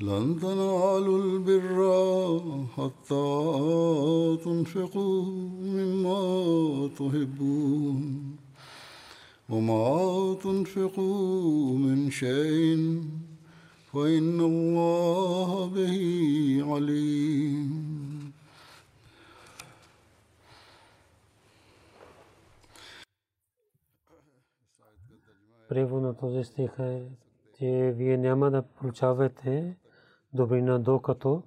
لن تنالوا البر حتى تنفقوا مما تحبون وما تنفقوا من شيء فإن الله به عليم Превод на този стих е, че вие няма да получавате добрина, докато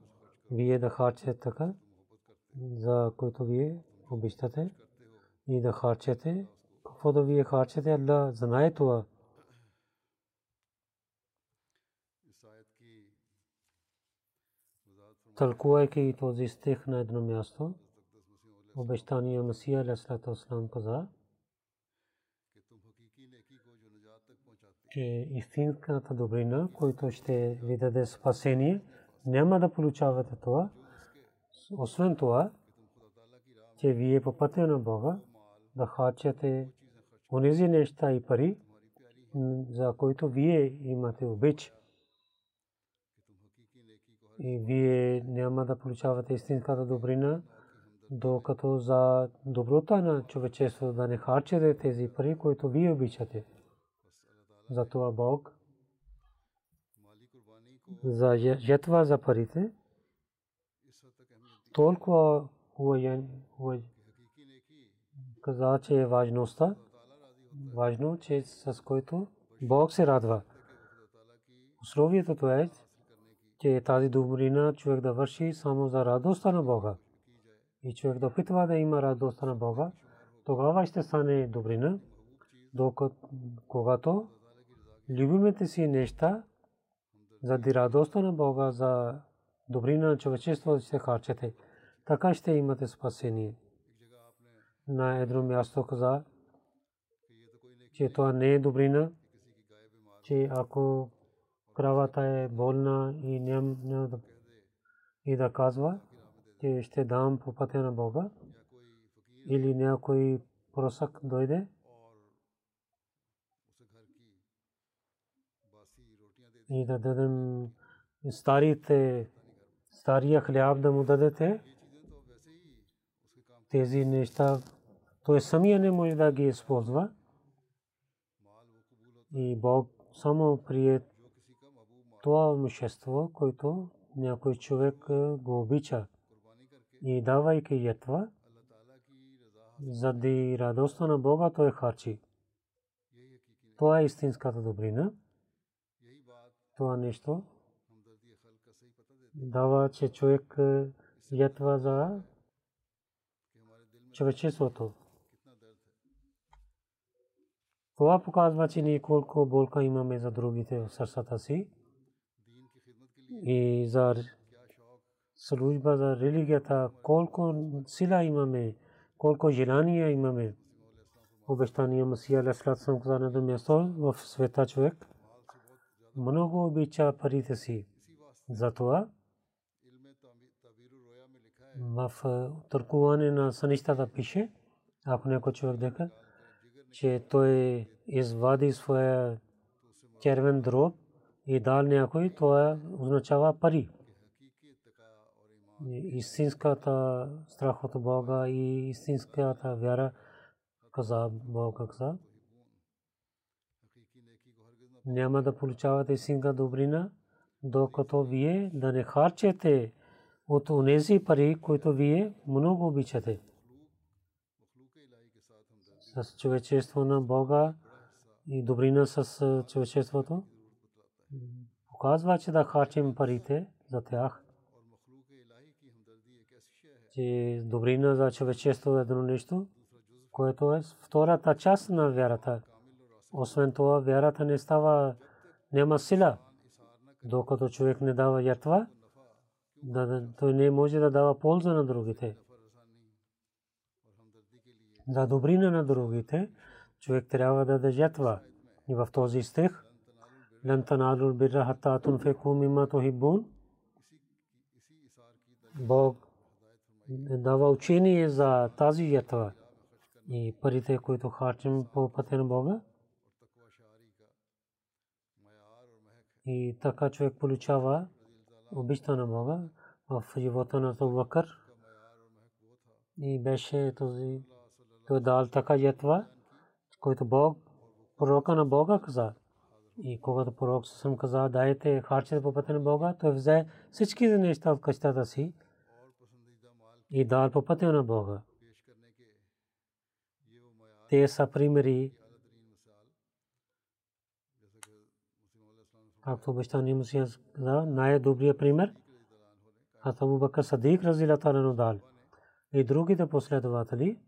вие да харчете така, за което вие обичате и да харчете. Какво да вие харчете, Аллах знае това. Тълкувайки този стих на едно място, обещания Масия Алясалату каза, че истинската добрина, който ще ви даде спасение, няма да получавате това. Освен това, че вие по пътя на Бога да харчате онези неща и пари, за които вие имате обич. И вие няма да получавате истинската добрина, докато за доброта на човечеството да не харчете тези пари, които вие обичате. Затова Бог за жетва за парите толкова каза, че е важността, важно, че с който Бог се радва. Условието е, че тази добрина човек да върши само за радостта на Бога. И човек да опитва да има радостта на Бога, тогава ще стане добрина, докато когато любимите си неща, заради радостта на Бога, за добрина на човечеството ще харчете. Така ще имате спасение. На едно място каза, че това не е добрина, че ако кравата е болна и няма да, и да казва, че ще дам по пътя на Бога, или някой просък дойде, и да дадем старите, стария хляб да му дадете, тези неща, той самия не може да ги използва. И Бог само прие това имущество, което някой човек го обича. И давайки ятва, заради радостта на Бога той харчи. Това е истинската добрина това нещо дава, че човек ятва за човечеството. Това показва, че ние колко болка имаме за другите в сърцата си и за служба за религията, колко сила имаме, колко желания имаме. Обещания Масия Алясалат съм каза на място в света човек много обича парите си. Затова в търкуване на сънищата пише, ако някой човек дека, че той извади своя червен дроб и дал някой, това означава пари. Истинската страх от Бога и истинската вяра каза Бога каза. Няма да получавате истинска добрина, докато вие да не харчете от онези пари, които вие много обичате. С човечество на Бога и добрина с човечеството показва, че да харчим парите за тях. Че добрина за човечество е едно нещо, което е втората част на вярата. Освен това, вярата не става, няма сила, докато човек не дава ятва да, той не може да дава полза на другите. За добрина на другите, човек трябва да даде жертва. И в този стих, لن تنالوا البر حتى تنفقوا مما تحبون Бог дава учение за тази ятва и парите, които харчим по пътя на Бога. И така човек получава обичта на Бога в живота на Бакър. И беше този, той дал така ятва, който Бог, пророка на Бога каза. И когато пророк съм каза, дайте харчете по пътя на Бога, той взе всички неща от къщата си и дал по пътя на Бога. Те са примери, както обещание Мусия каза, най-добрият пример – Хазрат Абу Бакр Садик разилата анху дал. И другите последователи,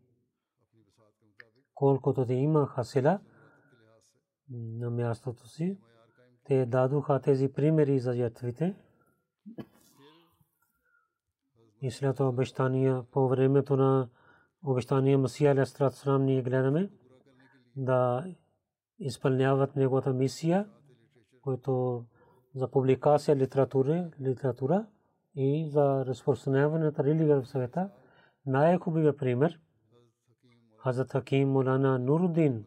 колкото те имаха сила на мястото си, те дадоха тези примери за ятвите. И след това обещания по времето на обещания Масия Алейхиссалату Салам ние гледаме да изпълняват неговата мисия, който за публикация литература, литература и за разпространяване на религия в света. Най-хубавият пример Хазрат Хаким Мулана Нурудин,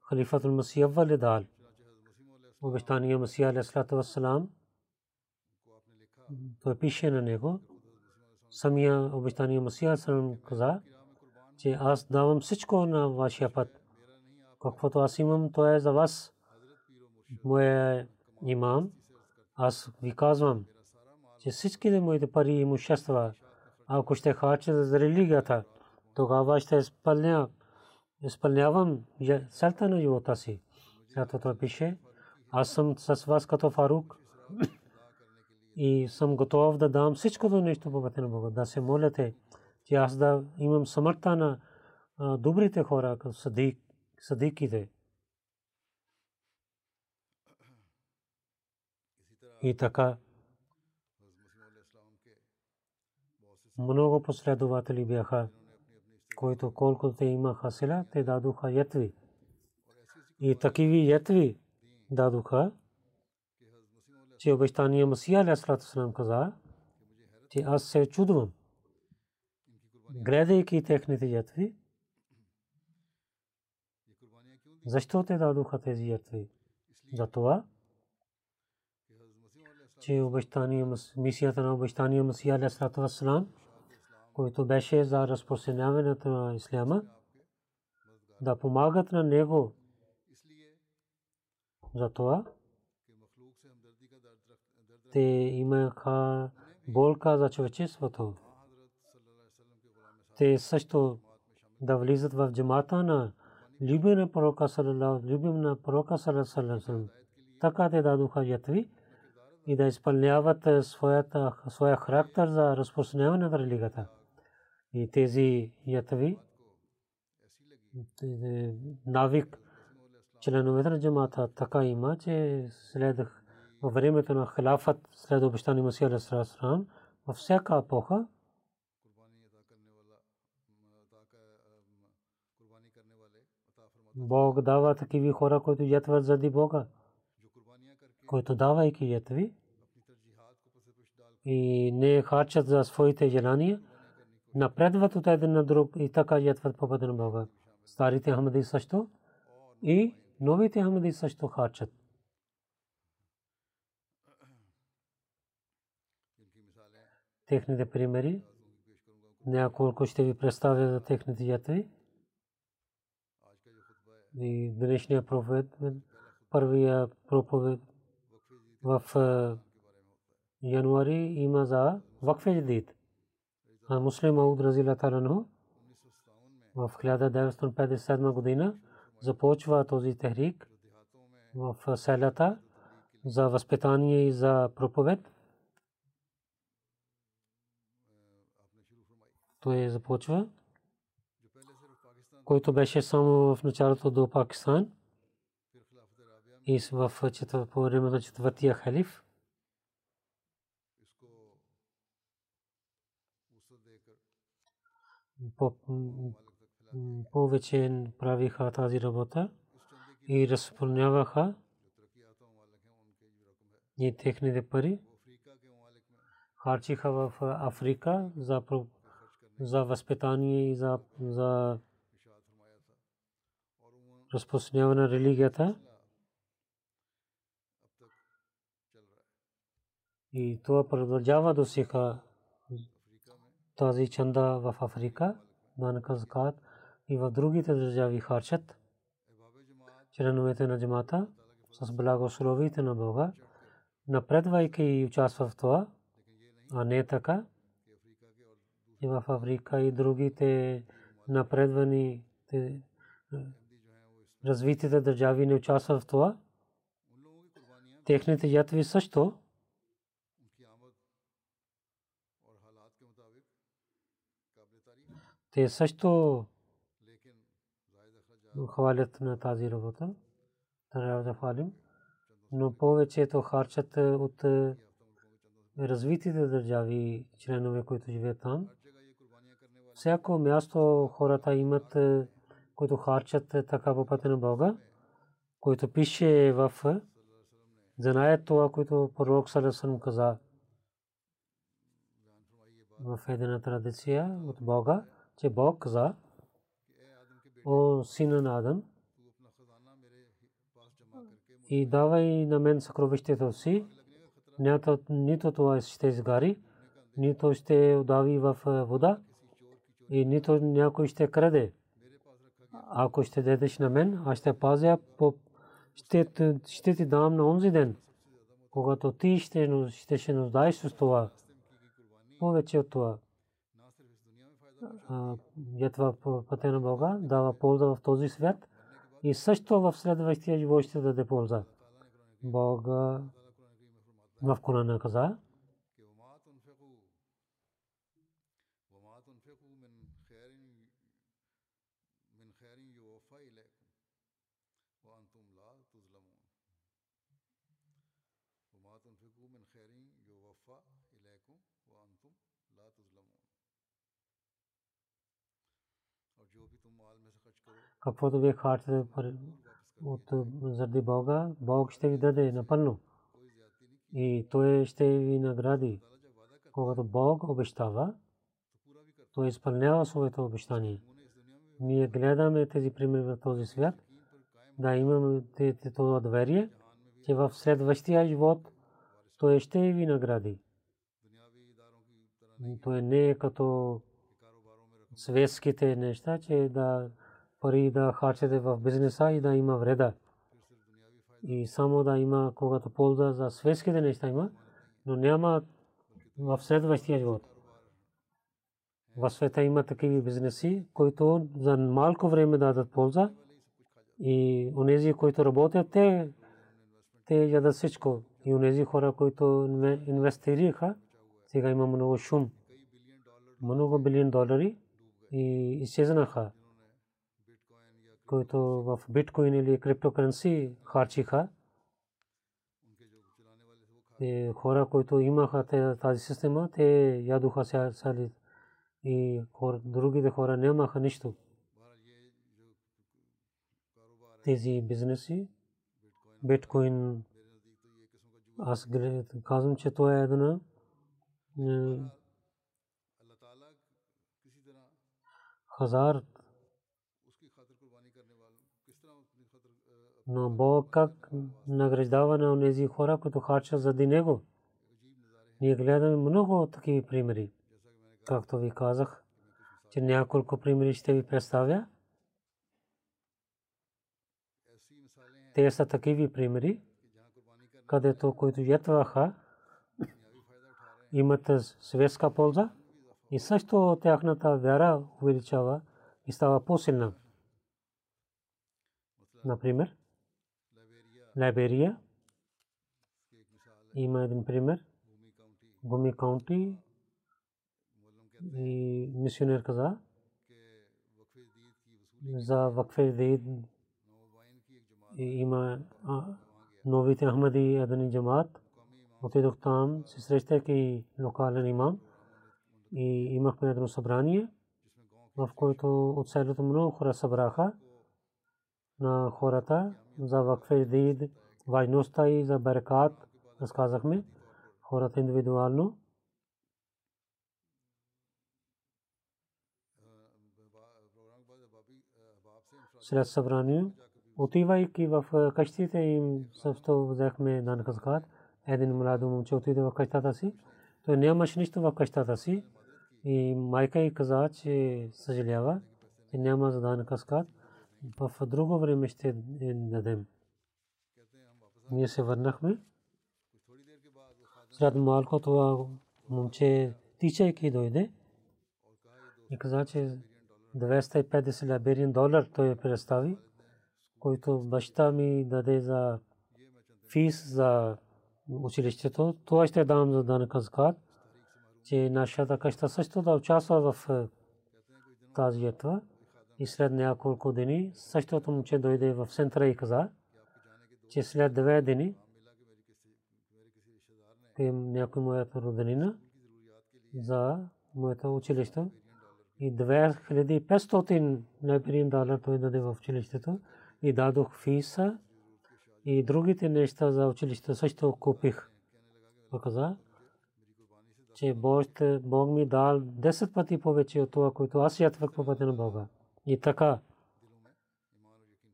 халифатул Масия Валидал, обещания Масия Алейхиссалату Вассалам, той пише на него, самия обещания Масия Алейхиссалам каза, че аз давам всичко на вашия път. Каквото аз имам, то е за вас. Моя имам, аз ви казвам, че всичките моите пари и имущества, ако ще харчат за религията, тогава ще изпълня, изпълнявам целта на живота си. Зато той пише, аз съм с вас като Фарук и съм готов да дам всичкото нещо по пътя на Бога, да се моляте, че аз да имам самърта на добрите хора, като садик. И така, много последователи бяха, които колкото те имаха сила, те дадоха ятви. И такиви ятви дадоха, че обещания Масия Алейхиссалам каза, че аз се чудвам, гледайки техните ятви, защо те дадоха тези ятви? Затова, че обещания, мисията на обещания Масия Алейхиссалам който беше за разпространяването на исляма, да помагат на него за това. Те имаха болка за човечеството. Те също да влизат в джамата на любим на пророка любим на пророка така те дадоха ятви и да изпълняват своята, своя характер за разпространяване на религията. И тези ятви навик членовете на джамата така има, че във времето на халафът след обещани Масия Алейхиссалам във всяка епоха Бог дава такива хора, които ятват заради Бога, които давайки ятви и не харчат за своите желания, напредват от един на друг и така ятват по пътя на Бога. Старите Ахмади също и новите Ахмади също харчат. Техните примери няколко ще ви представя за техните ятви. И днешния проповед, първия проповед в януари има за вакфе джадид. А муслим Ауд Разила Таланху в 1957 година започва този техрик в селата за възпитание и за проповед. Той започва, който беше само в началото до Пакистан и в по време на четвъртия халиф. Повече правиха тази работа и разпълняваха и техните пари. Харчиха в Африка за, за възпитание и за, за разпространяване на религията. И това продължава до сега тази чанда в Африка, данъка закат и в другите държави харчат. Членовете на джамата с благословите на Бога, напредвайки и участва в това, а не така. И в Африка и другите напредвани развитите държави не участват в това. Техните ятви също те също хвалят на тази работа. Трябва да хвалим. Но повечето харчат от развитите държави, членове, които живеят там. Всяко място хората имат, които харчат така по пътя на Бога, който пише в знаят това, което пророк Салесън каза в една традиция от Бога че Бог каза, о сина на Адам, и давай на мен съкровището си, нито това ще изгари, нито ще удави в вода, и нито някой ще краде. Ако ще дадеш на мен, аз ще пазя, ще, ще ти дам на онзи ден, когато ти ще, ще се нуждаеш с това. Повече от това по пътя на Бога, дава полза в този свят и също в следващия живот ще даде полза. Бога в Корана каза, каквото вие харчите от заради Бога, Бог ще ви даде напълно. И Той ще ви награди. Когато Бог обещава, Той изпълнява своето обещание. Ние гледаме тези примери в този свят, да имаме това доверие, че в следващия живот Той ще ви награди. Той не е като светските неща, че да пари да харчате в бизнеса и да има вреда. И само да има, когато полза за светските неща има, но няма в следващия живот. В света има такива бизнеси, които за малко време дадат полза и онези, които работят, те, те ядат всичко. И онези хора, които инвестираха, сега има много шум. Много билион долари и изчезнаха които в биткоин или криптокаренси харчиха. И хора, които имаха тази система, те ядоха сали и другите хора нямаха нищо. Тези бизнеси, биткоин, аз казвам, че това е една хазар но Бог как награждава на тези хора, които харчат заради Него. Ние гледаме много такива примери. Както ви казах, че няколко примери ще ви представя. Те са такива примери, където които ятваха, имат светска полза и също тяхната вяра увеличава и става по-силна. Например, Лайберия има един пример. Гуми Каунти и мисионер каза за вакфе дид има новите Ахмади Адани Джамаат. Отидох там, се срещайки локален имам и имахме едно събрание, в което от селото много хора събраха на хората за вакфе дид, важността и за баракат, разказахме хората индивидуално. След събрание, отивайки в къщите им, също взехме дан казкат. Един младо момче отиде в къщата си. Той нямаше нищо в къщата си. И майка й каза, че съжалява, че няма за дан казкат в друго време ще дадем. Ние се върнахме. След малко това момче тичайки дойде и каза, че 250 либериен долар той представи, който баща ми даде за фис за училището. Това ще дам за данък азкар, че нашата къща също да участва в тази етва. И след няколко дни същото момче дойде в центъра и каза, че след две дни към някой моята роднина за моето училище и 2500 лебрин долар той даде в училището и дадох фиса и другите неща за училището също купих. Показа, че Бог ми дал 10 пъти повече от това, което аз ятвах по пътя на Бога. И така.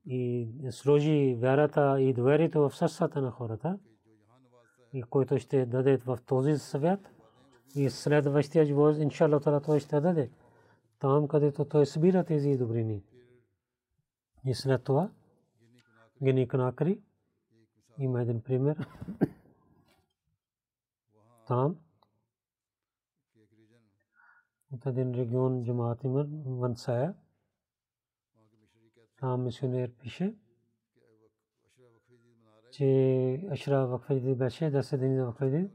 И сложи вярата и доверието в сърцата на хората, и който ще даде в този свят. И следващия живот, иншалла, той ще даде. Там, където той събира тези добрини. И след това, Гени Канакри, има един пример. Там, от един регион Джамаат Имар, Вансая, мисионер пише, че Ашра Вакфайди беше 10 дни за Вакфайди.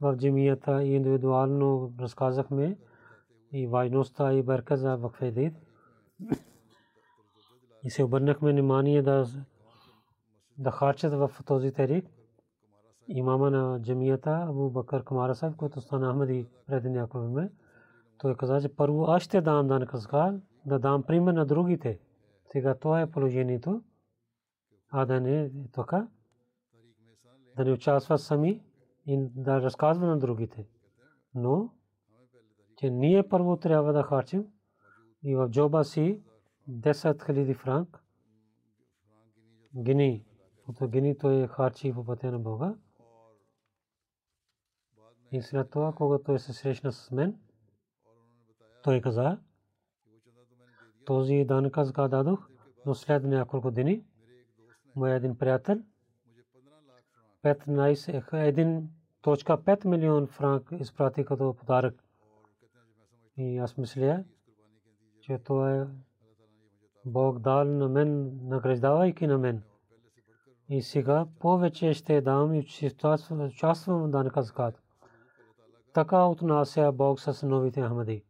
В джемията и индивидуално разказахме и важността и бърка за Вакфайди. И се обърнахме внимание да да харчат в този тарик. Имама на джамията Абу Бакър Камара Сахиб, който стана Ахмади преди няколко време, той каза, че първо аз ще дам дан казка, да дам пример на другите. Сега това е положението. А да не така. Да не участва сами и да разказва на другите. Но, че ние първо трябва да харчим и в джоба си 10 000 франк гини. От гини той харчи по пътя на Бога. И след това, когато той се срещна с мен, той каза, този данък аз дадох, но след няколко дни моя един приятел 1.5 милион франк изпрати като подарък. И аз мисля, че това е Бог дал на мен, награждавайки на мен. И сега повече ще дам и участвам в данъка закат. Така отнася Бог с новите Ахмади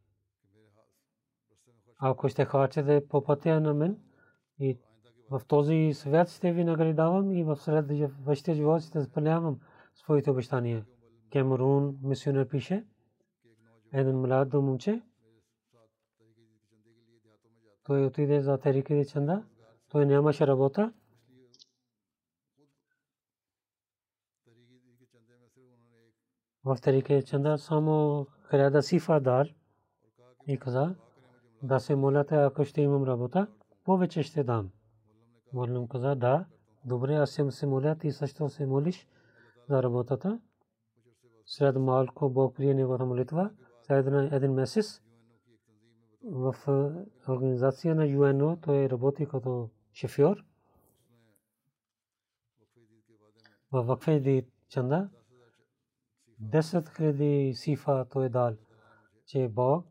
ако ще харчете по пътя на мен и в този свят ще ви наградавам и в следващия живот ще изпълнявам своите обещания. Кемерун мисионер пише, един млад момче, той отиде за Терикиди Чанда, той нямаше работа. В Терикиди Чанда само хиляда сифа дар и каза, да се молят, ако ще имам работа, повече ще дам. Молим каза, да, добре, аз съм се молят и също се молиш за работата. След малко Бог прие неговата молитва, след един месец в организация на ЮНО той работи като шофьор. във Вакфеди чанда 10 000 сифа той дал, че Бог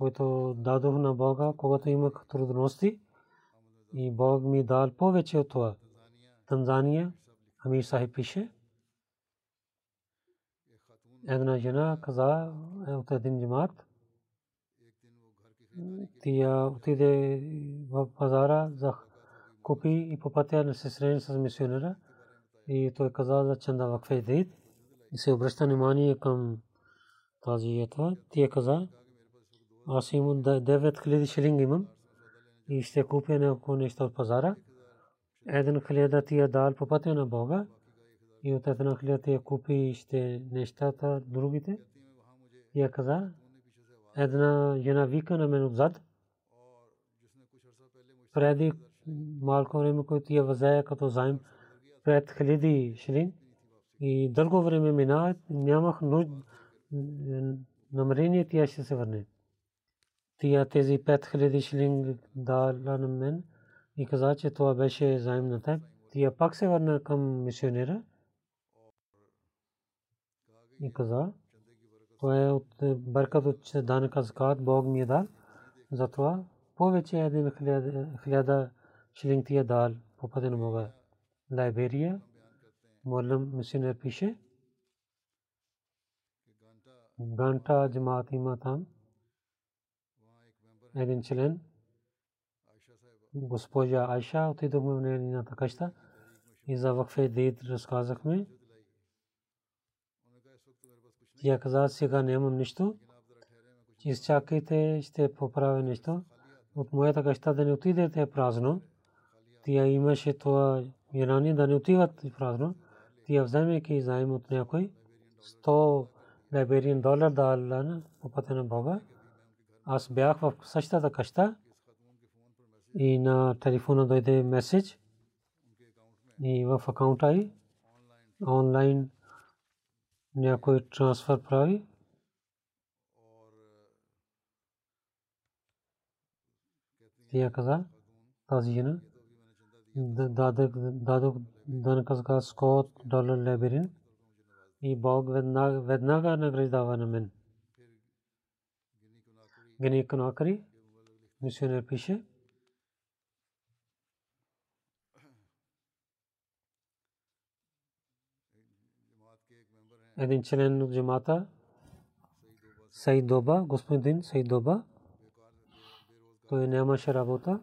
който дадох на Бога, когато имах трудности и Бог ми дал повече от това. Танзания, Амир Сахиб пише, една жена каза от един джамат, тя отиде в пазара за купи и по пътя не се срещна с мисионера и той каза за чанда вакфе и се обръща внимание към тази етва. Тя каза, аз имам 9000 шилинг имам и ще купя някакво нещо от пазара. Един хиляда ти е дал по пътя на Бога и от една хиляда ти е купи ще нещата другите. Я каза, една жена вика на мен отзад. Преди малко време, който я възея като заем пред хиляди шилинг и дълго време мина, нямах намерение тя ще се върне тия тези 5000 шилинг дала на мен и каза, че това беше заем на теб. Тия пак се върна към мисионера и каза, това е от бъркат от данъка закат, Бог ми е дал. Затова повече един хиляда шилинг тия дал по пътя на Бога. Лайберия, Молям мисионер пише, Ганта джамаат има там един член, госпожа Айша, отидохме в нейната къща и за вакфе дейт разказахме. Тя каза, сега нямам нищо. Изчакайте, ще поправя нещо. От моята къща да не отидете празно. Тя имаше това ирани да не отиват празно. Тя вземайки заем от някой 100 либериен долар дала по пътя на Бога. Аз бях в същата къща и на телефона дойде меседж и в акаунта и онлайн някой трансфер прави. Тя каза, тази жена, дадох данъка за 100 долар леберин и Бог веднага награждава на мен. Гени Канакари, мисионер пише. един член от джамата Саид Доба, господин Саид Доба. Той нямаше работа.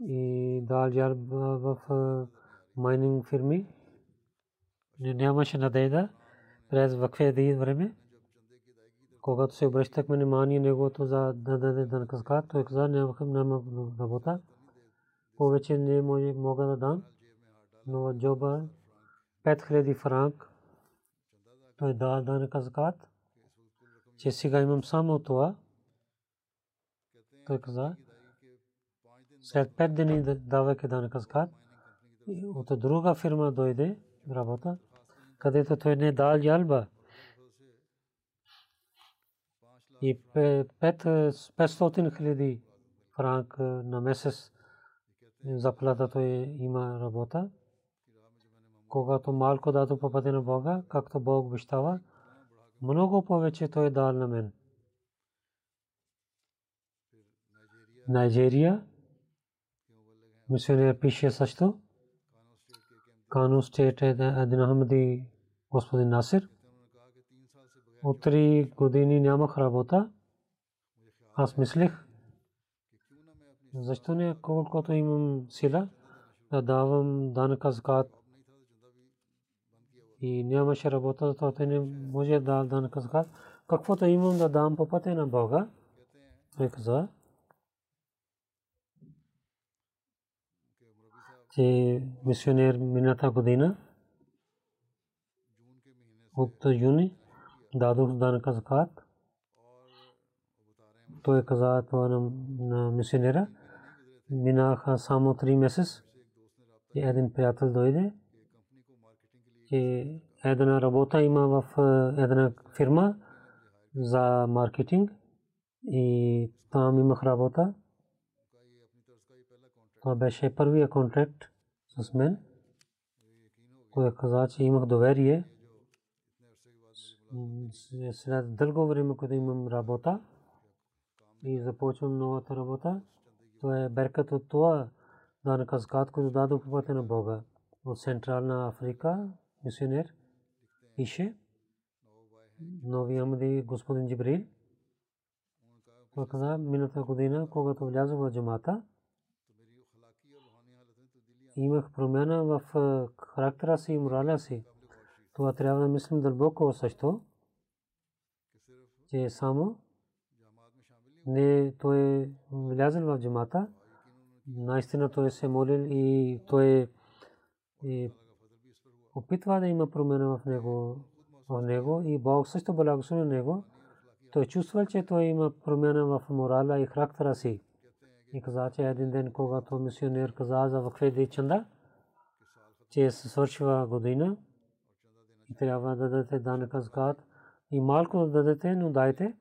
И дал яр в майнинг фирми. Нямаше надежда през вакфе време когато се обръщахме внимание неговото за да даде данъка той каза няма работа. Повече не мога да дам. Но джоба 5000 франк той дал данъка закат. Че сега имам само това. Той каза след 5 дни давайки данъка закат от друга фирма дойде работа, където той не дал ялба и 500 хиляди франк на месец заплата той има работа. Когато малко дадо по на Бога, както Бог обещава, много повече той дал на мен. Найджерия, мисионер пише също, Кану стейт е Ахмади господин Насир, от три години нямах работа. Аз мислех, защо не колкото имам сила да давам данъка закат и нямаше работа, защото те не може да данъка закат. Каквото имам да дам по пътя на Бога, той каза, че мисионер мината година от юни дадох данъка закат той каза това на, на мисионера. Минаха само три месец. И един приятел дойде. И една работа има в една фирма за маркетинг. И там имах работа. Това беше първия контракт с мен. Той каза, че имах доверие. След дълго време, когато имам работа и започвам новата работа, то е беркът от това данък азкат, който дадох по пътя на Бога. От Централна Африка, мисионер, пише, нови Амади господин Джибрил. Той каза, миналата година, когато влязох в джамата, имах промяна в характера си и мораля си. Това трябва да мислим дълбоко също, че само не той е влязъл в джамата, наистина той се молил и той е опитва да има промяна в него, в него и Бог също благослови него. Той чувствал, че той има промяна в морала и характера си. И каза, че един ден, когато мисионер каза за Вакфеди Чанда, че се свършва година и трябва да дадете данък азкат и малко да дадете, но дайте.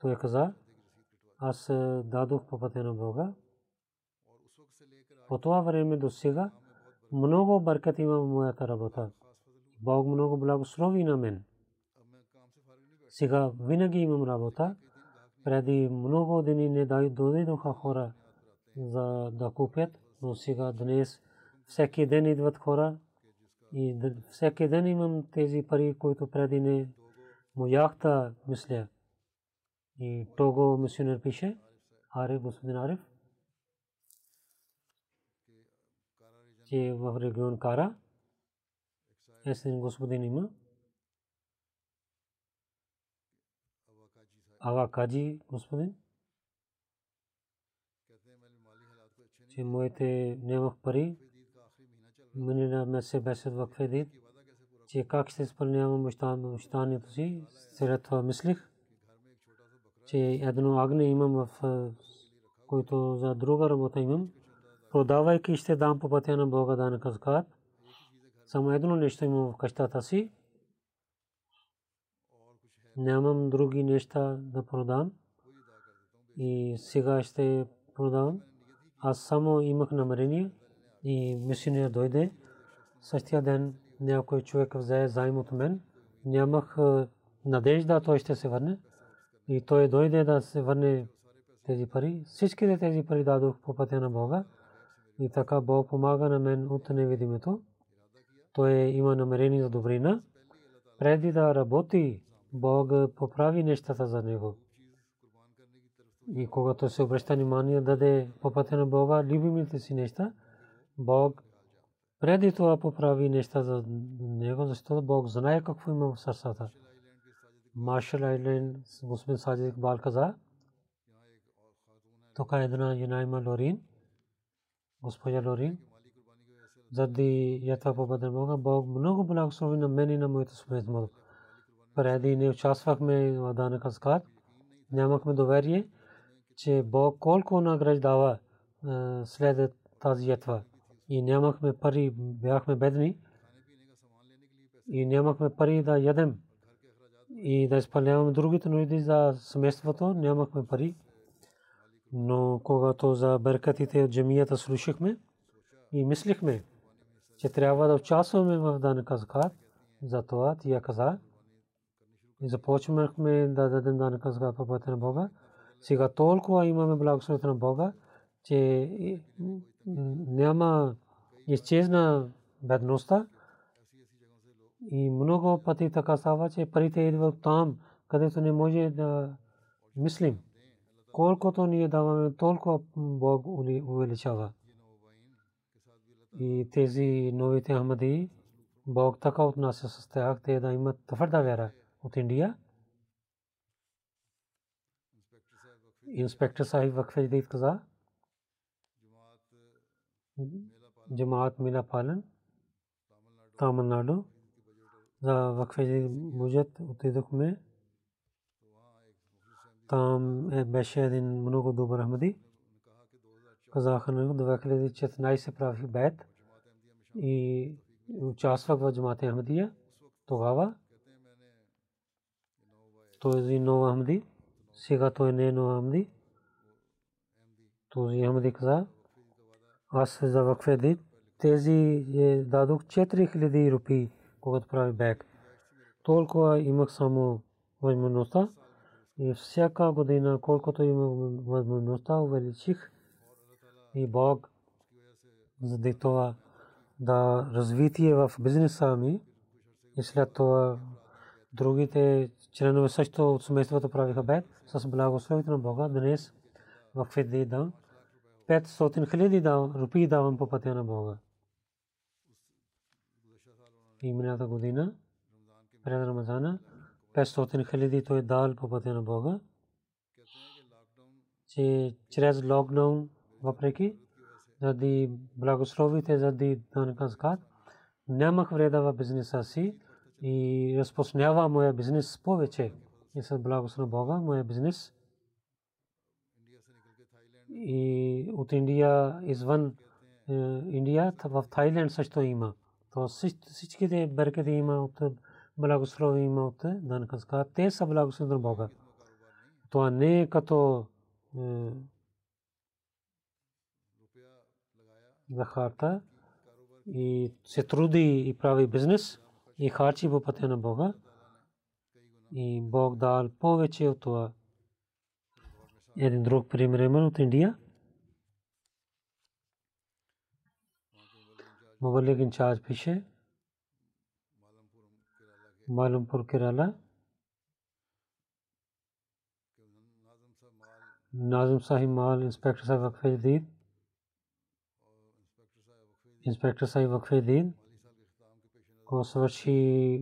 Той каза, аз дадох по пътя на Бога. По това време до сега много бъркат има в моята работа. Бог много благослови на мен. Сега винаги имам работа. Преди много дни не дойдоха хора за да купят, но сега днес всеки ден идват хора и всеки ден имам тези пари, които преди не мояхта мисля. И того мисионер пише, Ариф, господин Ариф, че в регион Кара, есен господин има, Ага Каджи господин, че моите нямах пари, миналия месец беше в кредит, че как ще изпълнявам мечтанието си, след това мислих, че едно агне имам в който за друга работа имам, продавайки ще дам по пътя на Бога да на казкат. Само едно нещо имам в къщата си. Нямам други неща да продам. И сега ще продавам. Аз само имах намерение и мисионер дойде. Същия ден някой човек взе заем от мен. Нямах надежда той ще се върне. И той дойде да се върне тези пари. Всичките тези пари дадох по пътя на Бога. И така Бог помага на мен от невидимето. Той има намерение за добрина. Преди да работи, Бог поправи нещата за него. И когато се обръща внимание да даде по пътя на Бога любимите си неща, Бог преди това поправи неща за него, защото Бог знае какво има в сърцата. Маршал Айленд, господин Саджид Бал каза, тук една жена има Лорин, госпожа Лорин, заради ятва по Бадр Бога, Бог много благослови на мен и на моите семейство. Преди не участвахме в данъка скат, нямахме доверие, че Бог колко награждава след тази ятва. И нямахме пари, бяхме бедни и нямахме пари да ядем и да изпълняваме другите нужди за семейството, нямахме пари. Но когато за беркатите от джамията слушахме и мислихме, че трябва да участваме в данъка закат, затова тия каза и започнахме да дадем данъка закат по пътя на Бога. Сега толкова имаме благословението на Бога, че няма изчезна бедността, и много пъти така става, че парите идват там, където не може да мислим. Колкото ние даваме, толкова Бог увеличава. И тези новите Ахмади, Бог така отнася с тях, те да имат твърда вера от Индия. Инспектор Сахиб Вакфедждит каза, Джамаат Мила Пален, Тамилнаду, за вакфе мужет отидохме там е беше един много добър Ахмади. Казаха на 2014 правих бед и участвах в джамата Ахмадия. Тогава той е нов Ахмади. Сега той не е нов Ахмади. Този Ахмади каза, аз за вакфе тези е, дадох 4000 рупии, когато прави бек. Толкова имах само възможността и всяка година, колкото има възможността, увеличих и Бог заради това да развитие в бизнеса ми и след това другите членове също от семейството правиха бед с благословите на Бога. Днес в Федида 500 хиляди рупии давам по пътя на Бога. И миналата година, пред Рамазана, 500 хиляди той дал по пътя на Бога. Че чрез локдаун, въпреки, заради благословите, заради данъка закат, нямах вреда в бизнеса си и разпространява моя бизнес повече. И с благослов Бога, моя бизнес и от Индия извън Индия в Тайланд също има. То всичките беркети има от благослови има от данъка Те са благослови на Бога. Това не е като захарта и се труди и прави бизнес и харчи по пътя на Бога. И Бог дал повече от това. Един друг пример именно от Индия. مبلک انچارج پیچھے معلوم پور کیرالا ناظم صاحب مال، انسپیکٹر صاحب وقف جدید۔ انسپیکٹر صاحب وقف جدید۔ اور سورشی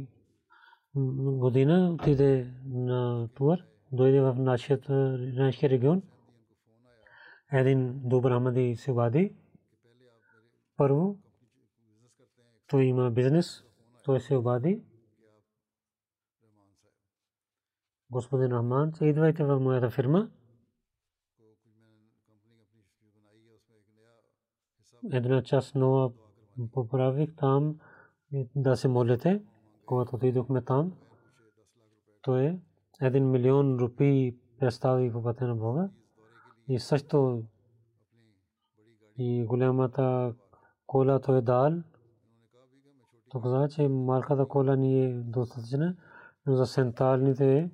گدینہ تیدے نا، تور۔ Дойде в нашия регион. Един добър Ахмади се обади първо той има бизнес той се обади господин Рахман идвайте в моята фирма. Една част нова поправих там да се молите. Когато отидохме там то е 1 милион рупии представи по пътя на Бога и също и голямата кола то е дал то каза, че малката кола ни е достатъчна, но за сенталните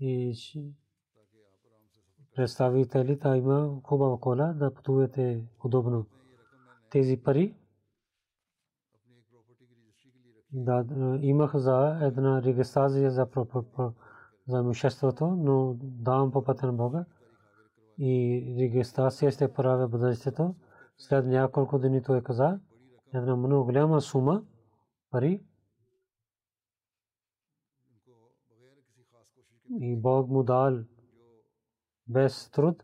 и представители та има хубава кола да пътувате удобно. Тези пари да имах за една регистрация за за имуществото, но давам по пътя на Бога и регистрация ще правя бъдещето. След няколко дни той каза, една много голяма сума пари и Бог му дал без труд,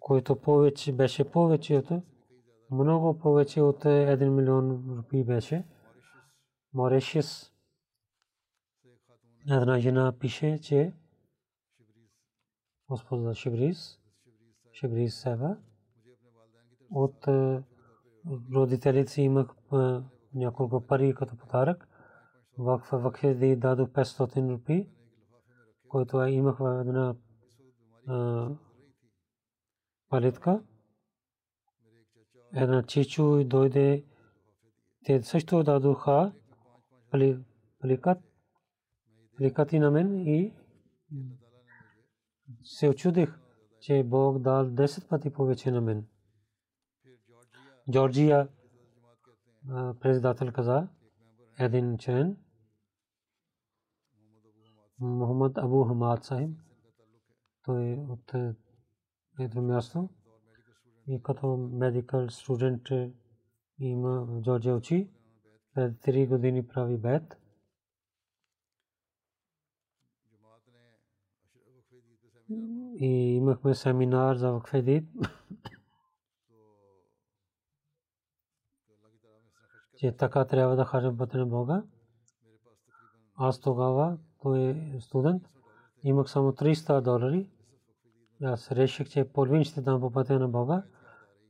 който повече беше повече от много повече от 1 милион рупи беше. Моришис една жена пише, че госпожа Шибрис, Шибрис Сева, от родителите си имах няколко пари като подарък. В Вакхеди дадох 500 рупи, който имах в една палитка. Една чичу дойде. Те също дадоха паликат викати на мен и се очудих, че Бог дал 10 пъти повече на мен. Джорджия председател каза, един член, Мухаммад Абу Хамад Сахиб, той е от едно място и като медикал студент има в Джорджия учи, пред 3 години прави бед. И имахме семинар за вакфедит. че така трябва да харчим пътя на Бога. Аз тогава, той е студент, имах само 300 долари. Аз реших, че половин ще дам по пътя на Бога.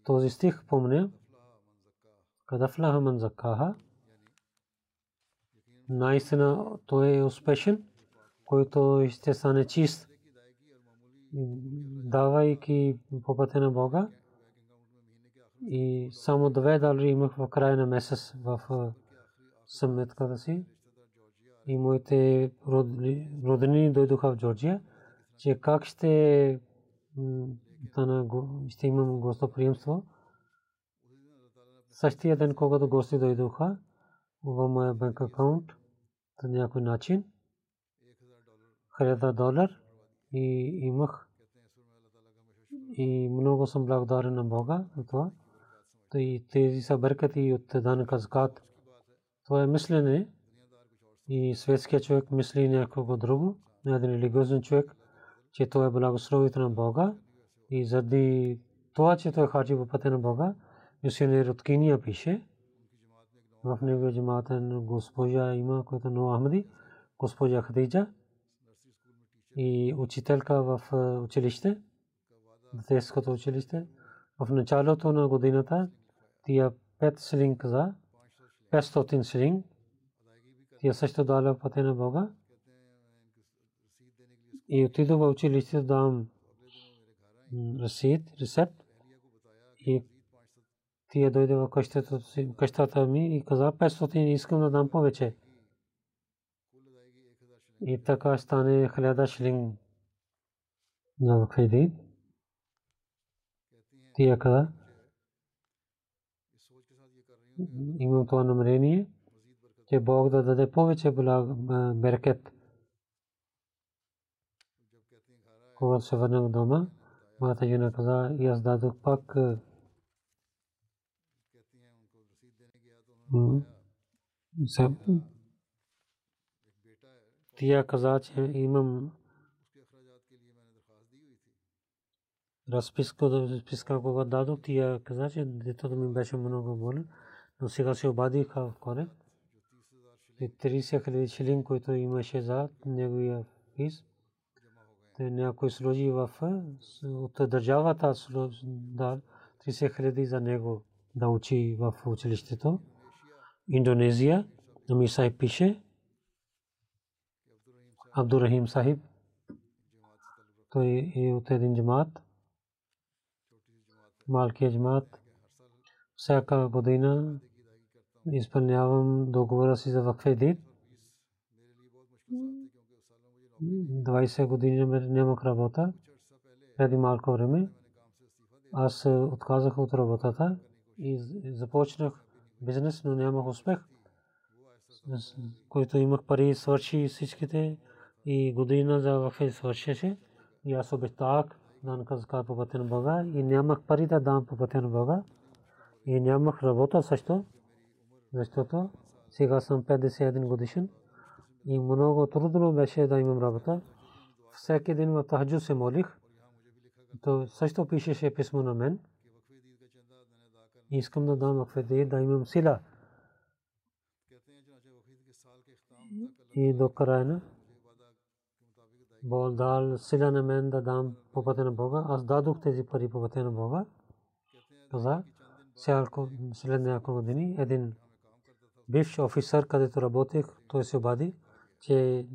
Този стих помня. Кадафлаха ман закаха. Наистина той е успешен, който ще стане чист, давайки по пътя на Бога. И само 2 долари имах в края на месец в съметката си. И моите роднини дойдоха в Джорджия, че как ще ще имам гостоприемство. Същия ден, когато гости дойдоха в моя банк акаунт, по някой начин, хиляда долар и имах. И много съм благодарен на Бога за това. И тези са бъркати от данъка закат. Това е мислене. И светският човек мисли някого друго, на един религиозен човек, че той е благословите на Бога. И заради това, че той хаджи по пътя на Бога, мисионер от Киния пише, в неговия джаматен госпожа има, който е Но Ахмади, госпожа Хадиджа и учителка в училище, детското училище. В началото на годината тия 5 шилинг за 500 шилинг. Тия също дала пътя на Бога. И отидох в училище да дам ресид, рецепт. И тия дойде в къщата ми и каза 500 искам да дам повече. И така стане 1000 шилинг на кредит. Тия каза, имам това намерение, че Бог да даде повече берекет. Когато се върнах дома, моята жена каза, и аз дадох пак тия каза, че имам разписка, когато дадох, тия каза, че детето ми беше много болен но сега се обадих в коре. И 30 хиляди шилин, който имаше за неговия физ. Те някой сложи в от държавата да 30 хиляди за него да учи в училището. Индонезия, Ами Сахиб пише, Абдурахим Сахиб, той е от един джамат, малкият джамат, всяка година изпълнявам договора си за вакфедит. 20 години нямах работа. Преди малко време аз отказах от работата и започнах бизнес, но нямах успех. Който имах пари, свърши всичките и година за вакфедит свършеше. И аз обещах да казах по пътя на Бога и нямах пари да дам по пътя на Бога. И нямах работа също защото сега съм 51 годишен и много трудно беше да имам работа. Всеки ден в тахджу се молих. То също пишеше писмо на мен. Искам да дам акфеди, да имам сила. И до края на Бог дал сила на мен да дам по пътя на Бога. Аз дадох тези пари по пътя на Бога. Каза, след няколко години един бивш офицер, където работех, той се обади, че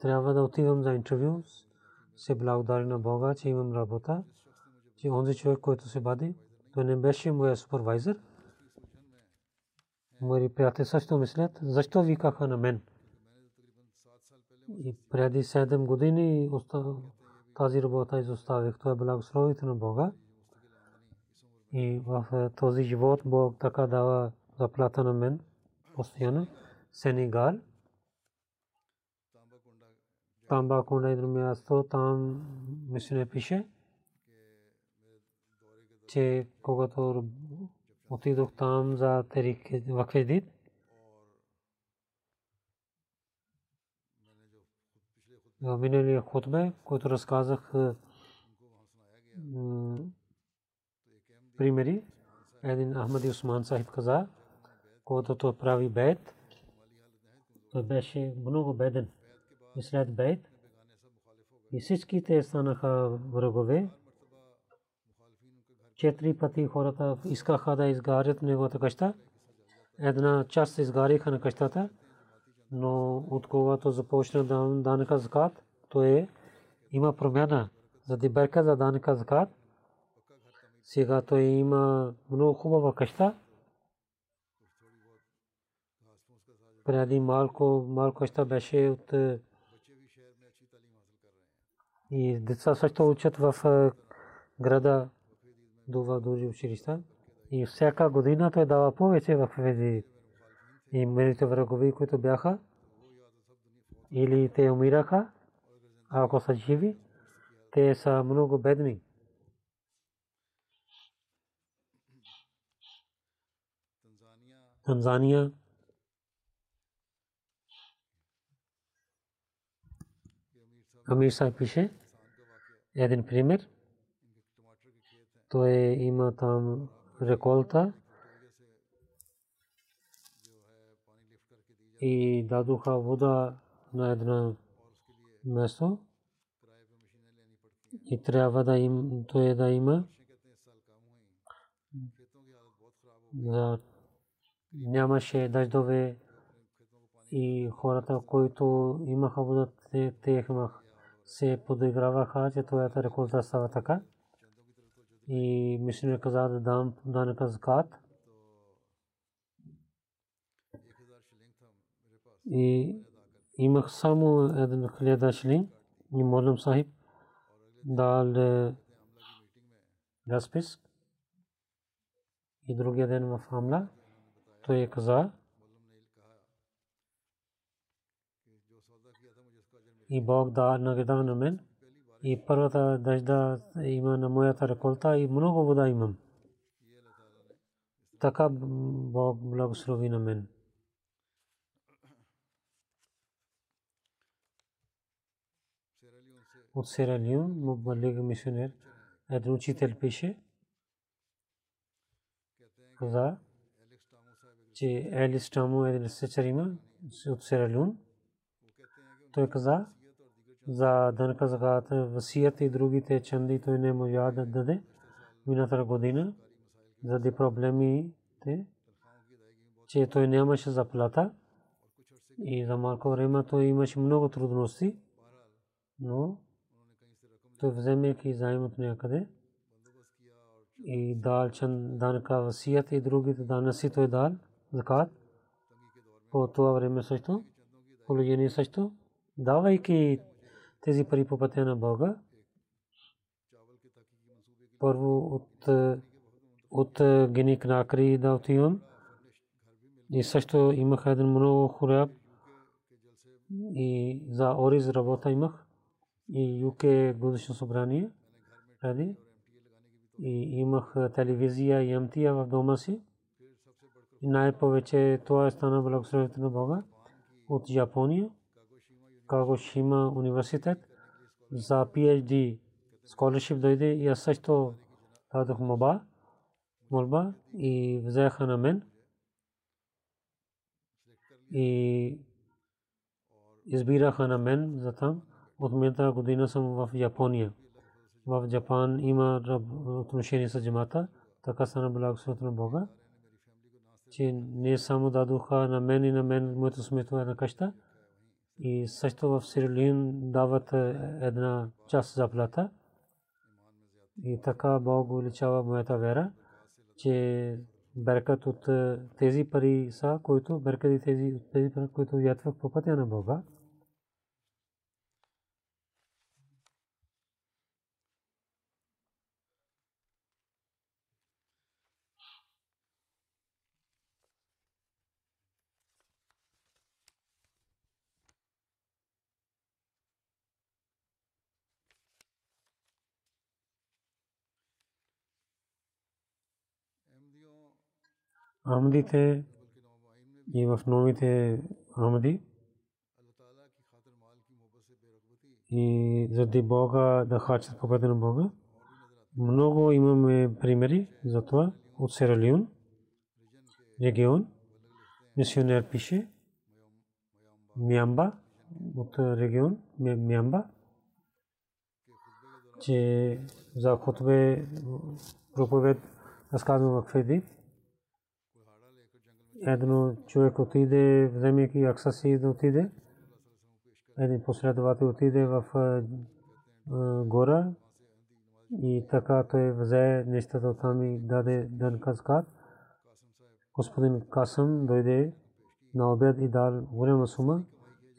трябва да отивам за интервю. Се благодари на Бога, че имам работа. Че онзи човек, който се бади, той не беше моя супервайзер. Мои приятели също мислят, защо викаха на мен. И преди 7 години тази работа изоставих. Това е благословите на Бога. И в този живот Бог така дава заплата на мен постоянно. Сенегал. Тамба Кунда едно място, там мисля пише, че когато отидох там за Терик Вакведит, миналия хотбе, който разказах примери, един Ахмади Усман Сахиб каза, когато той прави бед, той беше много беден. И след бед, И всички те станаха врагове. Четири пъти хората искаха да изгарят неговата къща. Една част изгариха на къщата, но от когато започна данъка закат, то е има промяна. Заради берка за данъка закат, сега той има много хубава къща. Преди малко, малко къща беше от и деца също учат в града Дува Дужи училища. И всяка година той дава повече в тези и мерите врагови, които бяха или те умираха, ако са живи, те са много бедни. Танзания Амир Сахиб пише един пример. Той има там реколта и дадоха вода на едно место и трябва да им той да има нямаше дъждове и хората, които имаха вода, те имаха се подиграваха, че твоята реколта става така. И мисля каза да дам данъка закат. И имах само един хиляда шлин и Молам Сахиб дал разпис. И другия ден в Хамла той каза, и Бог да награда на мен. И първата дъжда има на моята реколта и много вода имам. Така Бог благослови на мен. От Сера Лион, Мубалиг мисионер, един учител пише, каза, че Елис Тамо един сечер има от Сера Лион. Той каза, за данъка закат, васият и другите чанди той не можа да даде миналата година заради проблемите, че той нямаше заплата и за малко време той имаше много трудности, но той вземайки заем от някъде и дал чан данъка васият и другите данъци той дал закат по това време също положение също давайки тези пари по пътя на Бога. Първо от, от гени кракри да отивам. И също имах един много хураб. И за Ориз работа имах. И ЮК годишно събрание. Преди. И имах телевизия и МТА в дома си. И най-повече това е стана благословението на Бога от Япония. Кагошима университет за PhD scholarship дойде и аз също дадох моба, молба и взеха на мен и избираха на мен за там. От миналата година съм в Япония. В Japан има отношение с джамата, така стана благословението на Бога, че не само дадоха на мен и на мен моето смето една къща, и също в Сирилин дават една част заплата. И така Бог увеличава моята вера, че беркат от тези пари са, които беркат тези, тези пари, които ятвах по пътя на Бога. Ахмадите и в новите Ахмади и заради Бога да хачат по пътя на Бога. Много имаме примери за това от Сералион, регион. Мисионер пише Мямба от регион Мямба. че за хотбе проповед разказвам вакфеди. Едно човек отиде, вземайки акса си да отиде. Един последовател отиде в гора и така той взе нещата там и даде дан казкат. Господин Касъм дойде на обед и дал голяма сума.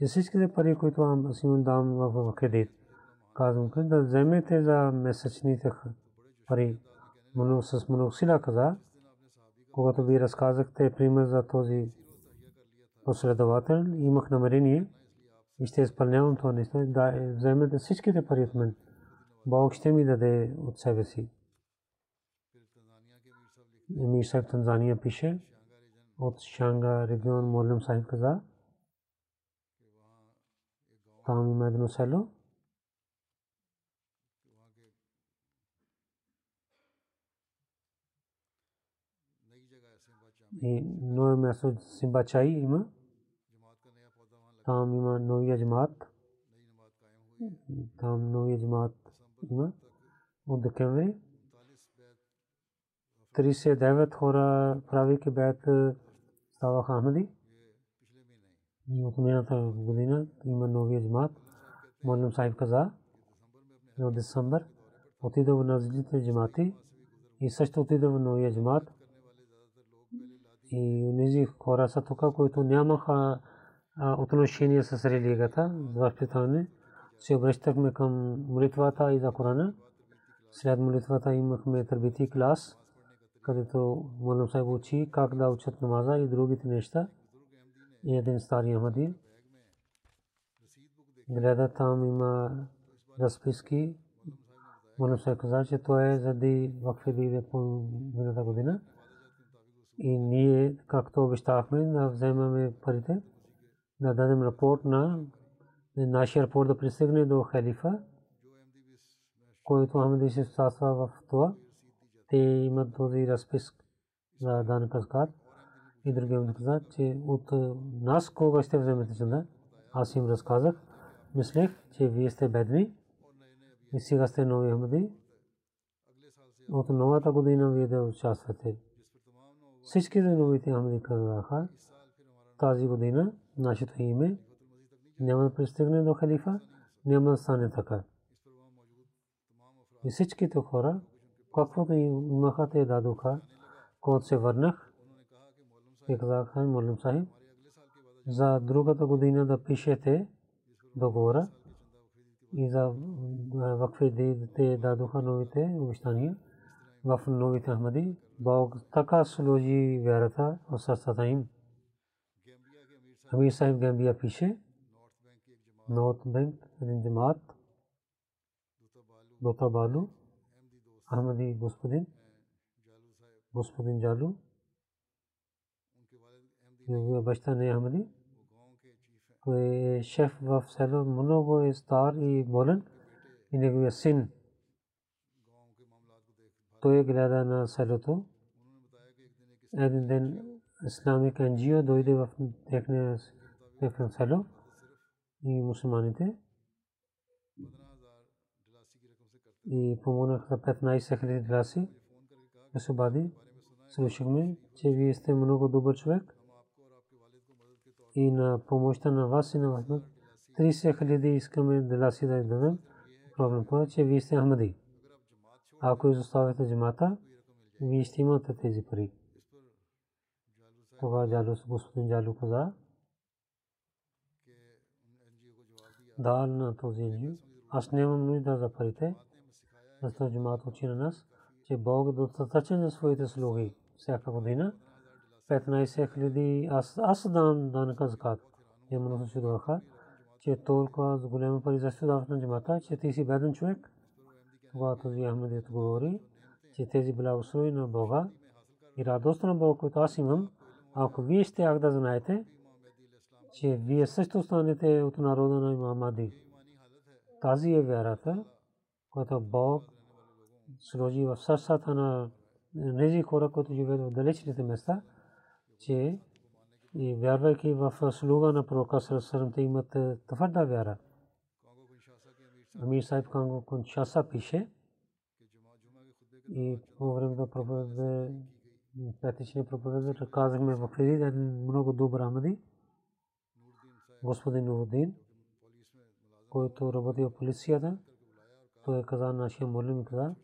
И всичките пари, които аз имам дам в кредит. Казвам, да вземете за месечните пари. Много с много сила каза, когато ви разказахте пример за този последовател, имах намерение и ще изпълнявам това нещо, да вземете всичките пари от мен. Бог ще ми даде от себе си. Емир Сайб Танзания пише от Шанга регион Молем Сайб каза, там има едно село, и ново място Симбачай има. Там има новия джамат. Там новия джамат има. От декември. 39 хора правейки бед ставаха Ахмади. И от миналата година има новия джамат. Молим Сайб каза. От декември отида в назлите джамати и също отида в новия джамат и тези хора са тук, които нямаха отношение с религията, възпитание, се обръщахме към молитвата и за Корана. След молитвата имахме търбити клас, където Молам Сайб учи как да учат намаза и другите неща. И един стари Ахмади гледа там има разписки. Молам Сайб каза, че това е заради вакфи по миналата година и ние, както обещахме, да вземаме парите, да дадем рапорт на нашия рапорт да пристигне до халифа, който Ахмеди се участва в това. Те имат този разпис за дан казкат и други им казат, че от нас кога ще вземете чанда. Аз им разказах. Мислех, че вие сте бедни и сега сте нови Ахмеди. От новата година вие да участвате. Всички новите Ахмади казаха, тази година нашето име няма да пристигне до халифа, няма да стане така. И всичките хора, каквото имаха, те дадоха, когато се върнах, те казаха, Молим Сахиб, за другата година да пишете договора и за вакфи дадоха новите обещания в новите Ахмади, Бог така сложи вярата в сърцата им. Амир Сайб Гамбия пише, Норт Бенк, един джамаат, Дота Балу, Ахмади господин, господин Джалу, неговия баща не е Ахмади, той е шеф в село, много е стар и болен, и неговия син той гледа на селото. Един ден исламик енджио дойде в техния село и мусулманите и помогнах за 15 хиляди драси. Освободи. Слушахме, че вие сте много добър човек и на помощта на вас и на вас 30 хиляди искаме драси да дадем. Проблем това е, че вие сте Ахмади. Ако изоставите джамата, вие ще имате тези пари. Тогава Джалус, господин Джалу каза, дал на този енджио. Аз нямам нужда за парите, защото джамат учи на нас, че Бог достатъчен за своите слуги всяка година. 15 хиляди аз дам данъка закат. Се чудваха, че толкова голяма пари защо дават на джамата, че ти си беден човек когато ви Ахмед говори, че тези благослови на Бога и радост на Бога, който аз имам, ако вие ще ак да знаете, че вие също станете от народа на имам Мади. Тази е вярата, която Бог сложи в сърцата на тези хора, които живеят в далечните места, че и вярвайки в слуга на пророка Сърсърм, те имат твърда вяра. Амир Сайб Хан Кончаса пише. И по време на проповед петични проповед казахме в Фрид много добър Амади. Господин Нурудин който работи в полицията той каза нашия молим каза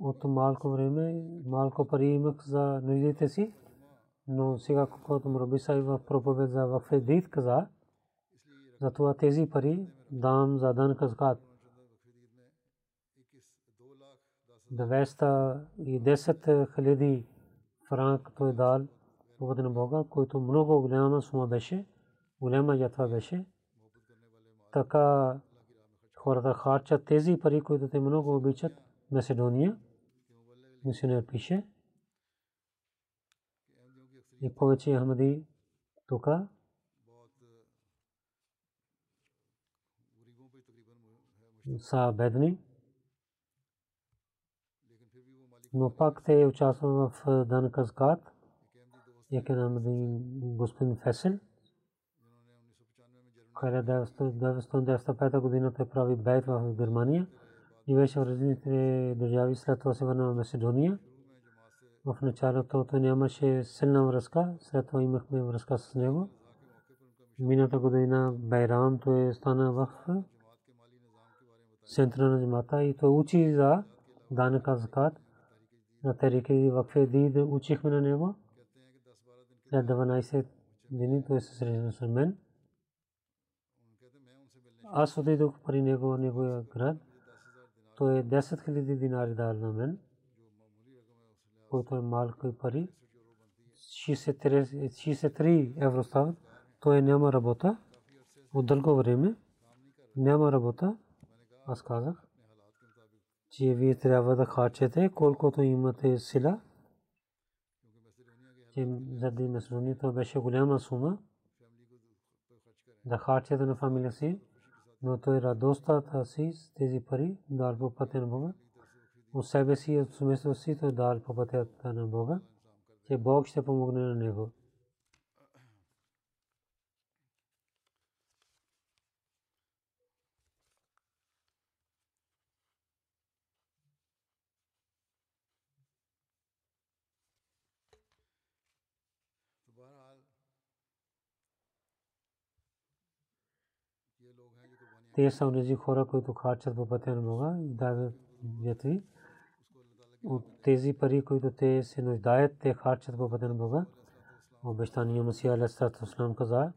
от малко време малко пари имах за нуждите си но сега когато му раби сай в проповед за в Фрид каза затова тези пари дам за дан казкат 210 хиляди франк той дал Бога на Бога, който много голяма сума беше, голяма ятва беше. Така хората харчат тези пари, които те много обичат. Маседония, мисионер пише. И повече Ахмади тук са бедни. Но пак те участват в Дан Казкат, як е господин Фесел. 1995 година той прави бейт в Германия и беше в различните държави, след това се върна в Македония. В началото той нямаше силна връзка, след това имахме връзка с него. Мината година Байрам той стана в центъра на джамата и той учи за Данака Закат тарики вакфе дид учихме на него. След 12 дни той се срещна с мен. Аз отидох при него, неговия град. Той е 10 000 динари дал на мен, който е малко пари. 63 евро стават. Той няма работа. От дълго време няма работа. Аз казах че вие трябва да харчете колкото имате сила. Че заради Масрони беше голяма сума да харчете на фамилия си, но той радостта си с тези пари дал по пътя на Бога. От себе си и от семейството си той дал по пътя на Бога, че Бог ще помогне на него. Те са онези хора, които харчат по пътя на Бога и дават ветви. От тези пари, които те се нуждаят, те харчат по пътя на Бога. Обещания Масия Алейхиссалам каза,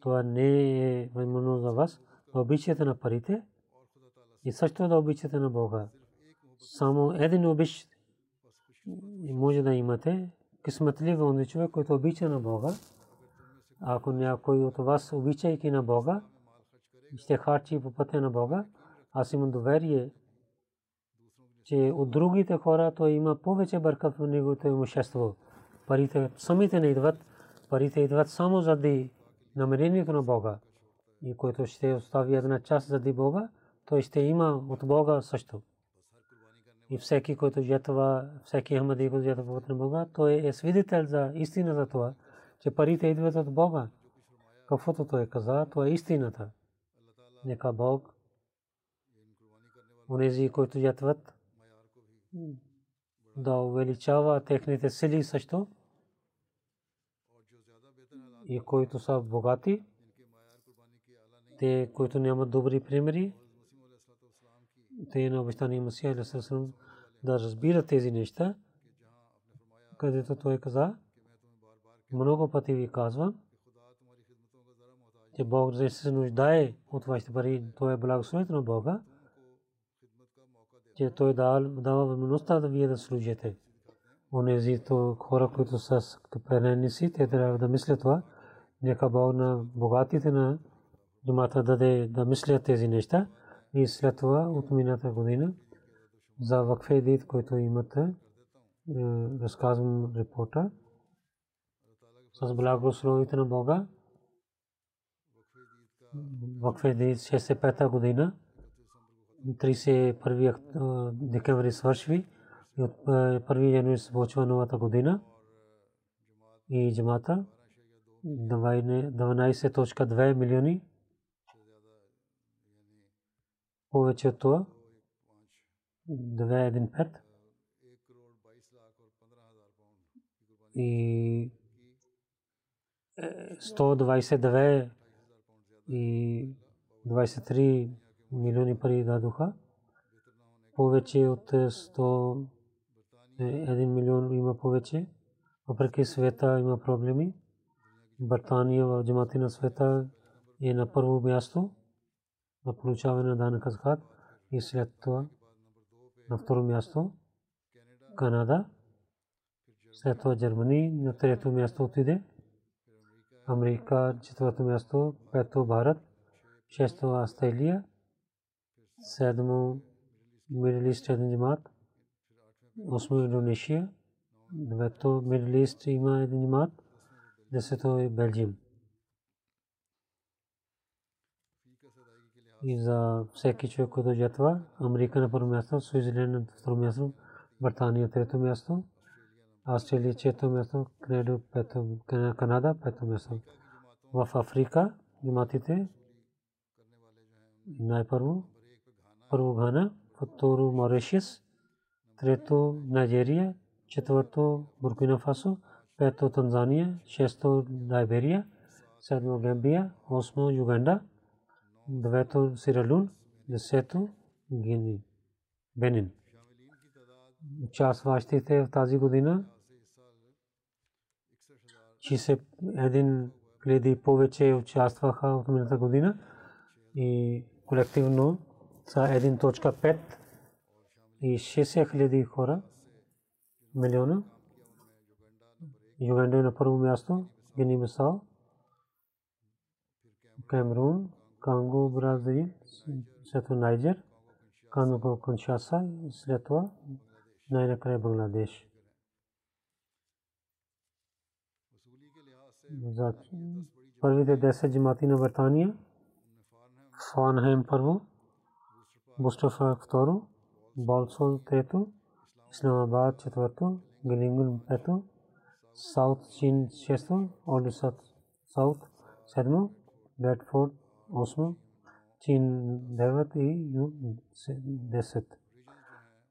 това не е възможно за вас. Да обичате на парите и също да обичате на Бога. Само един обич може да имате. Кисметлив е човек, който обича на Бога. Ако някой от вас обичайки на Бога, ще харчи по пътя на Бога, аз имам доверие, че от другите хора той има повече бъркат в неговото имущество. Парите самите не идват, парите идват само заради намерението на Бога. И който ще остави една част заради Бога, той ще има от Бога също. И всеки, който жетва, всеки Ахмади, който жетва на Бога, той е свидетел за истина за това, че парите идват от Бога. Каквото той каза, това е истината. Нека Бог онези, които ятват, да увеличава техните сили също и които са богати, те, които нямат добри примери, те на обещания Масия Алисалам да разбират тези неща, където той каза, много пъти ви казвам, че Бог се нуждае от вашите пари, то е благословението на Бога, че Той дава възможността да вие да служите. Онези хора, които са си, те трябва да мислят това. Нека Бог на богатите на джамата даде да мислят тези неща. И след това от мината година за вакфе дит, който имате, е, разказвам репорта с благословите на Бога вакфе 65 година, 31 декември свършви и от 1 януари започва новата година и джамата 12.2 милиони повече от това. 215 и 122 и 23 милиони пари дадоха. Повече от 100 1 милион има повече. Въпреки света има проблеми. Британия в джамати на света е на първо място на получаване на данъка закат и след това на второ място Канада, след това Германия на трето място отиде, Америка четвърто място, пето Барат, шесто Австралия, седмо Ист един джамат, осмо Индонезия, девето Мидл Ист има един джамат, десето е Белджиум. И за всеки човек, който жетва, Америка на първо място, Суизиленд на второ място, Британия трето място, Австралия четвърто място, Канада пето, Канада пето място. В Африка джаматите най-първо първо Гана, второ Моришис, трето Найджерия, четвърто Буркина Фасо, пето Танзания, шесто Лайберия, седмо Гамбия, осмо Юганда, девето Сиралун, десето Гини, Бенин. Участващите в тази година 61 хиляди повече участваха в миналата година и колективно са 1.5 и 60 хиляди хора милиона. Юганда на първо място, Гини Бисао, Камерун, Конго, Бразил, след Найджер, Конго, Коншаса и след това най-накрая Бангладеш. Първите 10 джамати на Британия, Фанхайм първо, Мустафа второ, Болсол трето, Исламабад четвърто, Гилингун пето, Саут Чин шесто, Одисат Саут седмо, Бредфорд осмо, Чин девет и Ю десет.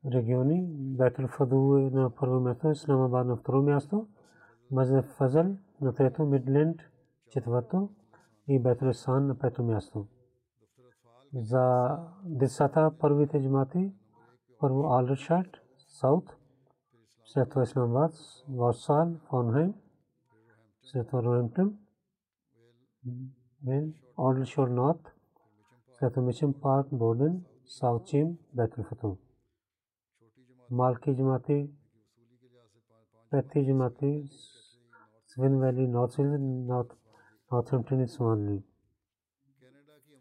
Региони Бетъл Фаду е на първо място, Исламабад на второ място, Мазеф Фазъл на трето, Мидленд четвърто и Бетъл Сан на пето място. За децата първите джамати, първо Алдершат, Саут, след това Исламабад, Варсал, Фонхайм, след това Роемптън, then Aldershot North, след това Мичен Парк, Борден, Саут Чим, Бетъл Фату. Малки джамати, سہیل ویلی، نارتھ نارتھ، نارتھمپٹن اسمان لی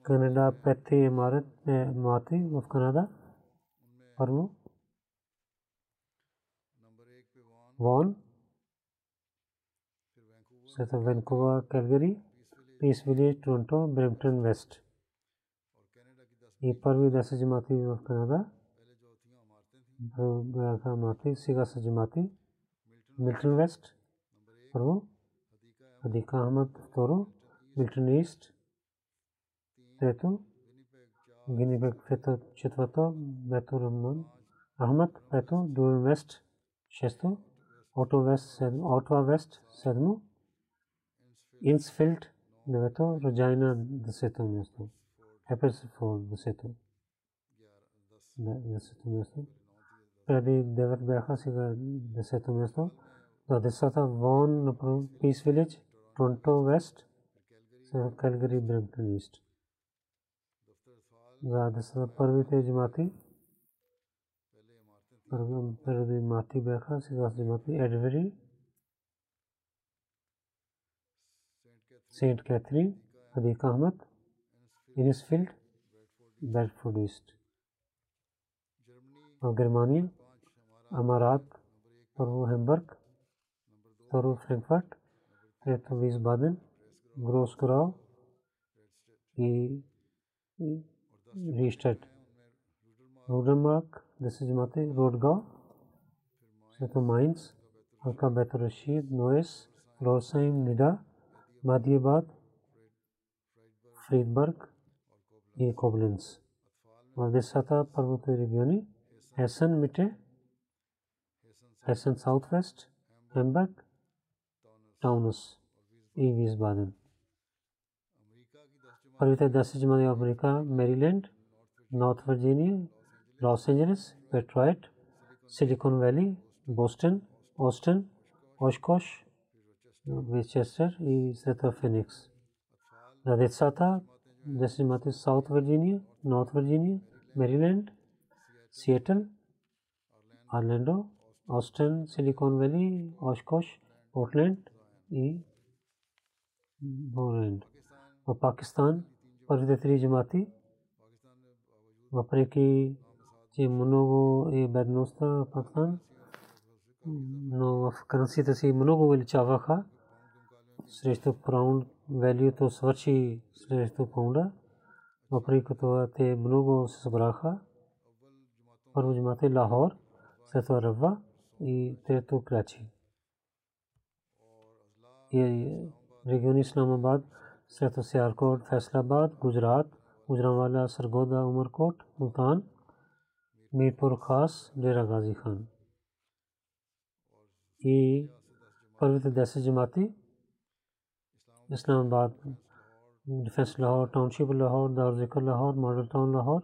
کینیڈا پیتھے عمارت عمارتیں آف کینیڈا۔ اور وہ وان وینکووا کیلگری، پیس ولیج، ٹورنٹو برمپٹن ویسٹ۔ یہ پر بھی دس جماعتی آف کینیڈا۔ عمارتی سگا سا جماعتی ملٹن ویسٹ۔ فرو حدیقہ احمد تورو۔ ملٹن ایسٹ ریتو گنی بیگ چتوتو۔ بیت الرحمن احمد۔ پیتو ڈول ویسٹ۔ شیستو آٹو ویسٹ آٹوا ویسٹ سیدمو۔ انسفیلڈ۔ نویتو۔ رجائنا دسیتو میستو ہیپرس فور دسیتو۔ دسیتو میستو پہلی دیور بیخا سیگا دسیتو میستو دا دساتا وان پیس ولیج ٹورنٹو ویسٹ کیلگری برمپٹن ایسٹ دا دساتا پروی تے جماعتی پروی ماتی بیخا سیداس جماعتی ایڈوری سینٹ کیتھرین حدیق احمد انس فیلڈ بیڈفورڈ ایسٹ اور گرمانیہ امارات اور وہ ہیمبرگ второ Франкфурт, трето Висбаден, Гросграу и registered. Rudermark, this is Mate, Rodgau, Seto Mines, Alka Beto Rashid, Noes, Losheim, Nida, Madiabad, Friedberg, A. Koblenz. в десата първото региони Хесен Мите, Хесен Саутвест, Хемберг, Таунус и Висбаден. Първите 10 джамати в Америка, Мериленд, Норт Вирджиния, Лос Анджелес, Детройт, Силикон Вали, Бостон, Остин, Ошкош, Вичестър и след Феникс. За децата, 10 джамати Саут Вирджиния, Норт Вирджиния, Мериленд, Сиетъл, Орландо, Остин, Силикон Вали, Ошкош, Портленд и Боренд. В Пакистан първите три джамати, въпреки че много е бедността в Пакистан, но в крънците си много увеличаваха срещу праунд валюто свърши срещу паунда, въпреки това те много се събраха. Първо джамати Лахор, след това Рава и трето Крачи. ریگیون اسلام آباد، سیت و کوٹ فیصل آباد، گجرات گجران والا سرگودا عمر کوٹ، ملتان، میرپور خاص ڈیرا غازی خان۔ یہ پروت دہشت جماعتی اسلام آباد ڈیفینس لاہور ٹاؤن شپ لاہور، دار ذکر لاہور ماڈل ٹاؤن لاہور،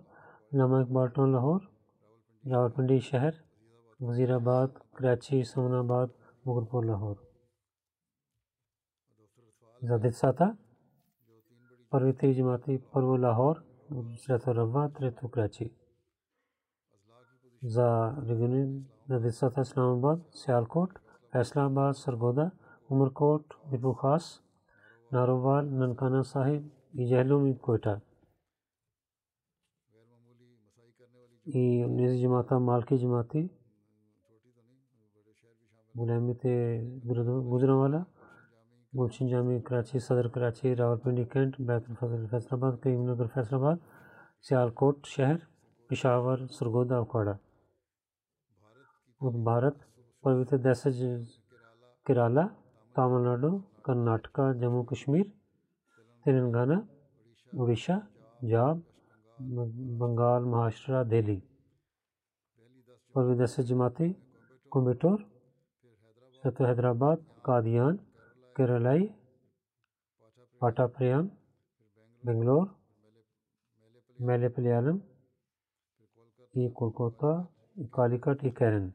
علامہ اقبال ٹاؤن لاہور راول پنڈی شہر، وزیر آباد، کراچی سمن آباد مغرپور لاہور۔ За децата. Първи три джамати, първо Лахор, след Рава, трето Крачи. За региони на децата Исламабад, Сиалкот, Феслабад, Саргода, Умаркот, Бибухас, Наровал, Нанкана Сахиб и Жехлум и Койта. И тези джамата, малки джамати, големите گلشن جامع کراچی، صدر کراچی، راولپنڈی کینٹ، بیت الفضل، فیصل آباد کریم نگر، فیصل آباد، سیالکوٹ شہر، پشاور سرگودا اکھاڑا بھارت پویت دیسج کرالا تامل ناڈو کرناٹکا جموں کشمیر، تلنگانہ اڑیسہ پنجاب، بنگال، مہاراشٹرا، دہلی۔ پروی دہشت جماعتی کومبٹور ستو حیدرآباد، قادیان کیرلائی پاٹا پریام بنگلور میلے پلیالم ای کولکوتا کالیکٹ، ای کیرن۔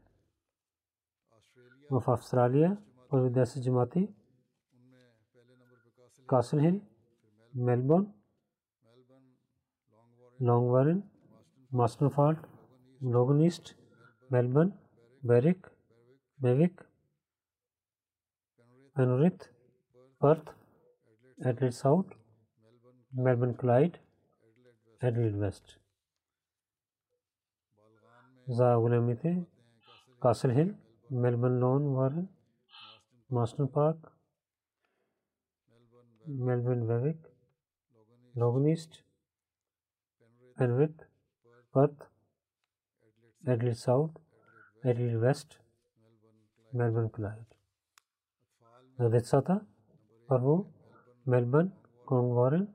وف آسٹریلیا پردیسی جماعتی، کاسل ہل، میلبورن، لانگ وارن، ماسٹر فالٹ، لوگن ایسٹ میلبرن بیرک میوک مینورتھ پرتھ ایڈلیڈ ساؤتھ میلبن کلائڈ ایڈلیڈ ویسٹ زا غلامی تھے کاسل ہل میلبن لون وارن ماسٹن پارک میلبن ویوک لوگن ایسٹ اینوتھ پرتھ ایڈلیڈ ساؤتھ ایڈلیڈ ویسٹ میلبن کلائڈ За децата първо Мелбърн, Конгворен,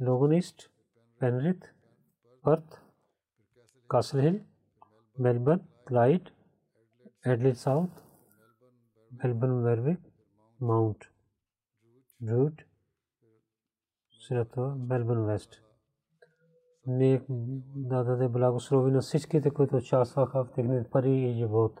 Логан Ист, Пенрит, Пърт, Касъл Хил, Мелбърн, Клайд, Едлит Саут, Мелбърн Вервик, Маунт, Друд, след това Мелбърн Вест. Нек да даде благослови на всичките, които участваха в техните пари и живот.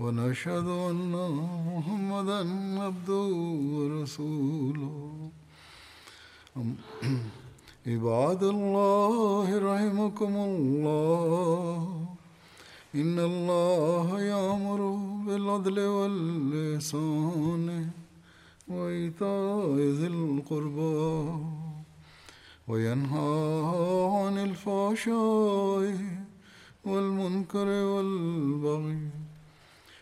ونشهد أن محمدا عبده ورسوله. عباد الله رحمكم الله. إن الله يأمر بالعدل واللسان وإيتاء ذي القربى وينهى عن الفحشاء والمنكر والبغي